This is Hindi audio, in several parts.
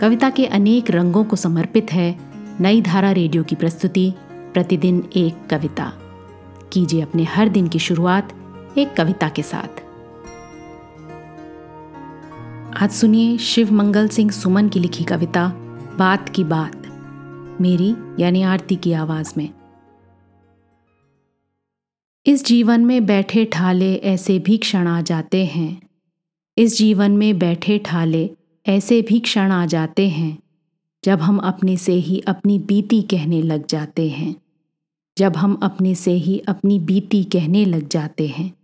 कविता के अनेक रंगों को समर्पित है नई धारा रेडियो की प्रस्तुति, प्रतिदिन एक कविता। कीजिए अपने हर दिन की शुरुआत एक कविता के साथ। आज सुनिए शिव मंगल सिंह सुमन की लिखी कविता, बात की बात, मेरी यानी आरती की आवाज़ में। इस जीवन में बैठे ठाले ऐसे भी क्षण आ जाते हैं। इस जीवन में बैठे ठाले ऐसे भी क्षण आ जाते हैं, जब हम अपने से ही अपनी बीती कहने लग जाते हैं। जब हम अपने से ही अपनी बीती कहने लग जाते हैं।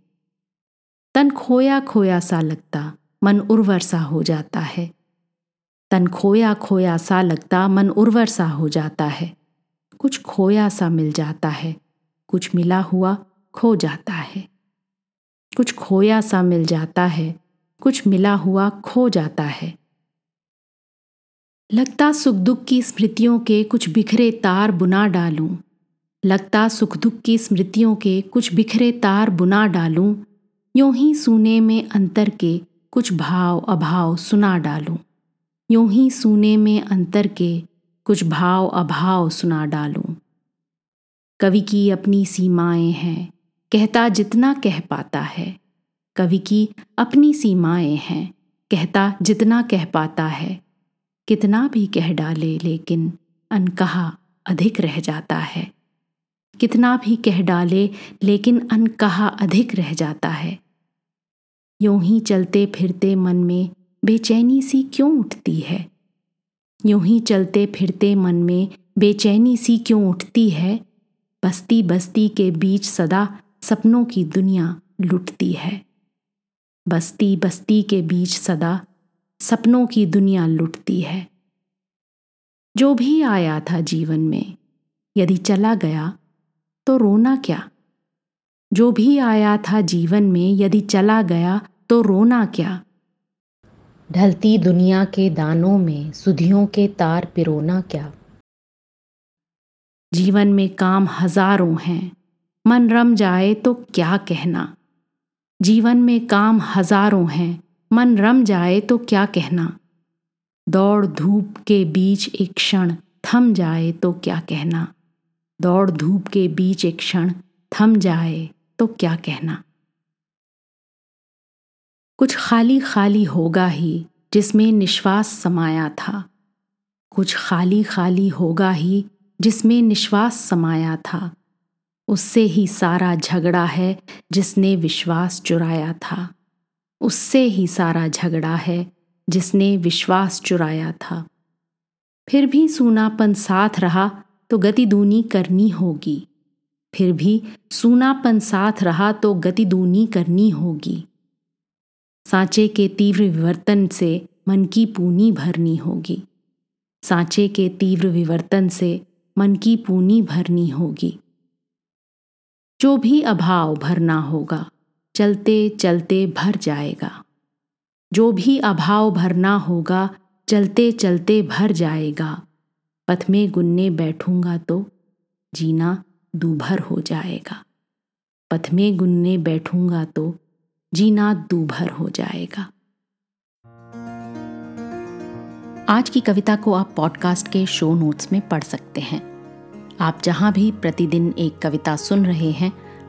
तन खोया खोया सा लगता, मन उर्वर सा हो जाता है। तन खोया खोया सा लगता, मन उर्वर सा हो जाता है। कुछ खोया सा मिल जाता है, कुछ मिला हुआ खो जाता है। कुछ खोया सा मिल जाता है, कुछ मिला हुआ खो जाता है। लगता सुख दुख की स्मृतियों के कुछ बिखरे तार बुना डालूं। लगता सुख दुख की स्मृतियों के कुछ बिखरे तार बुना डालूं। यूँ ही सुने में अंतर के कुछ भाव अभाव सुना डालूं। यूँ ही सुने में अंतर के कुछ भाव अभाव सुना डालूं। कवि की अपनी सीमाएँ हैं, कहता जितना कह पाता है। कवि की अपनी सीमाएँ हैं, कहता जितना कह पाता है। कितना भी कह डाले, लेकिन अनकहा अधिक रह जाता है। कितना भी कह डाले, लेकिन अनकहा अधिक रह जाता है। यूँ ही चलते फिरते मन में बेचैनी सी क्यों उठती है? यूँ ही चलते फिरते मन में बेचैनी सी क्यों उठती है? बस्ती बस्ती के बीच सदा सपनों की दुनिया लुटती है। बस्ती बस्ती के बीच सदा सपनों की दुनिया लुटती है। जो भी आया था जीवन में, यदि चला गया तो रोना क्या? जो भी आया था जीवन में, यदि चला गया तो रोना क्या? ढलती दुनिया के दानों में, सुधियों के तार पिरोना क्या? जीवन में काम हज़ारों हैं। मन रम जाए तो क्या कहना? जीवन में काम हज़ारों हैं। मन रम जाए तो क्या कहना? दौड़ धूप के बीच एक क्षण थम जाए तो क्या कहना? दौड़ धूप के बीच एक क्षण थम जाए तो क्या कहना? कुछ खाली खाली होगा ही जिसमें निश्वास समाया था। कुछ खाली खाली होगा ही जिसमें निश्वास समाया था। उससे ही सारा झगड़ा है जिसने विश्वास चुराया था। उससे ही सारा झगड़ा है जिसने विश्वास चुराया था। फिर भी सूनापन साथ रहा तो गति दूनी करनी होगी। फिर भी सूनापन साथ रहा तो गति दूनी करनी होगी। सांचे के तीव्र विवर्तन से मन की पूनी भरनी होगी। सांचे के तीव्र विवर्तन से मन की पूनी भरनी होगी। जो भी अभाव भरना होगा चलते चलते भर जाएगा। जो भी अभाव भरना होगा, चलते चलते भर जाएगा। पथ में गुन्ने बैठूँगा तो जीना दूभर हो जाएगा। पथ में गुन्ने बैठूँगा तो जीना दूभर हो जाएगा। आज की कविता को आप पॉडकास्ट के शो नोट्स में पढ़ सकते हैं। आप जहाँ भी प्रतिदिन एक कविता सुन रहे हैं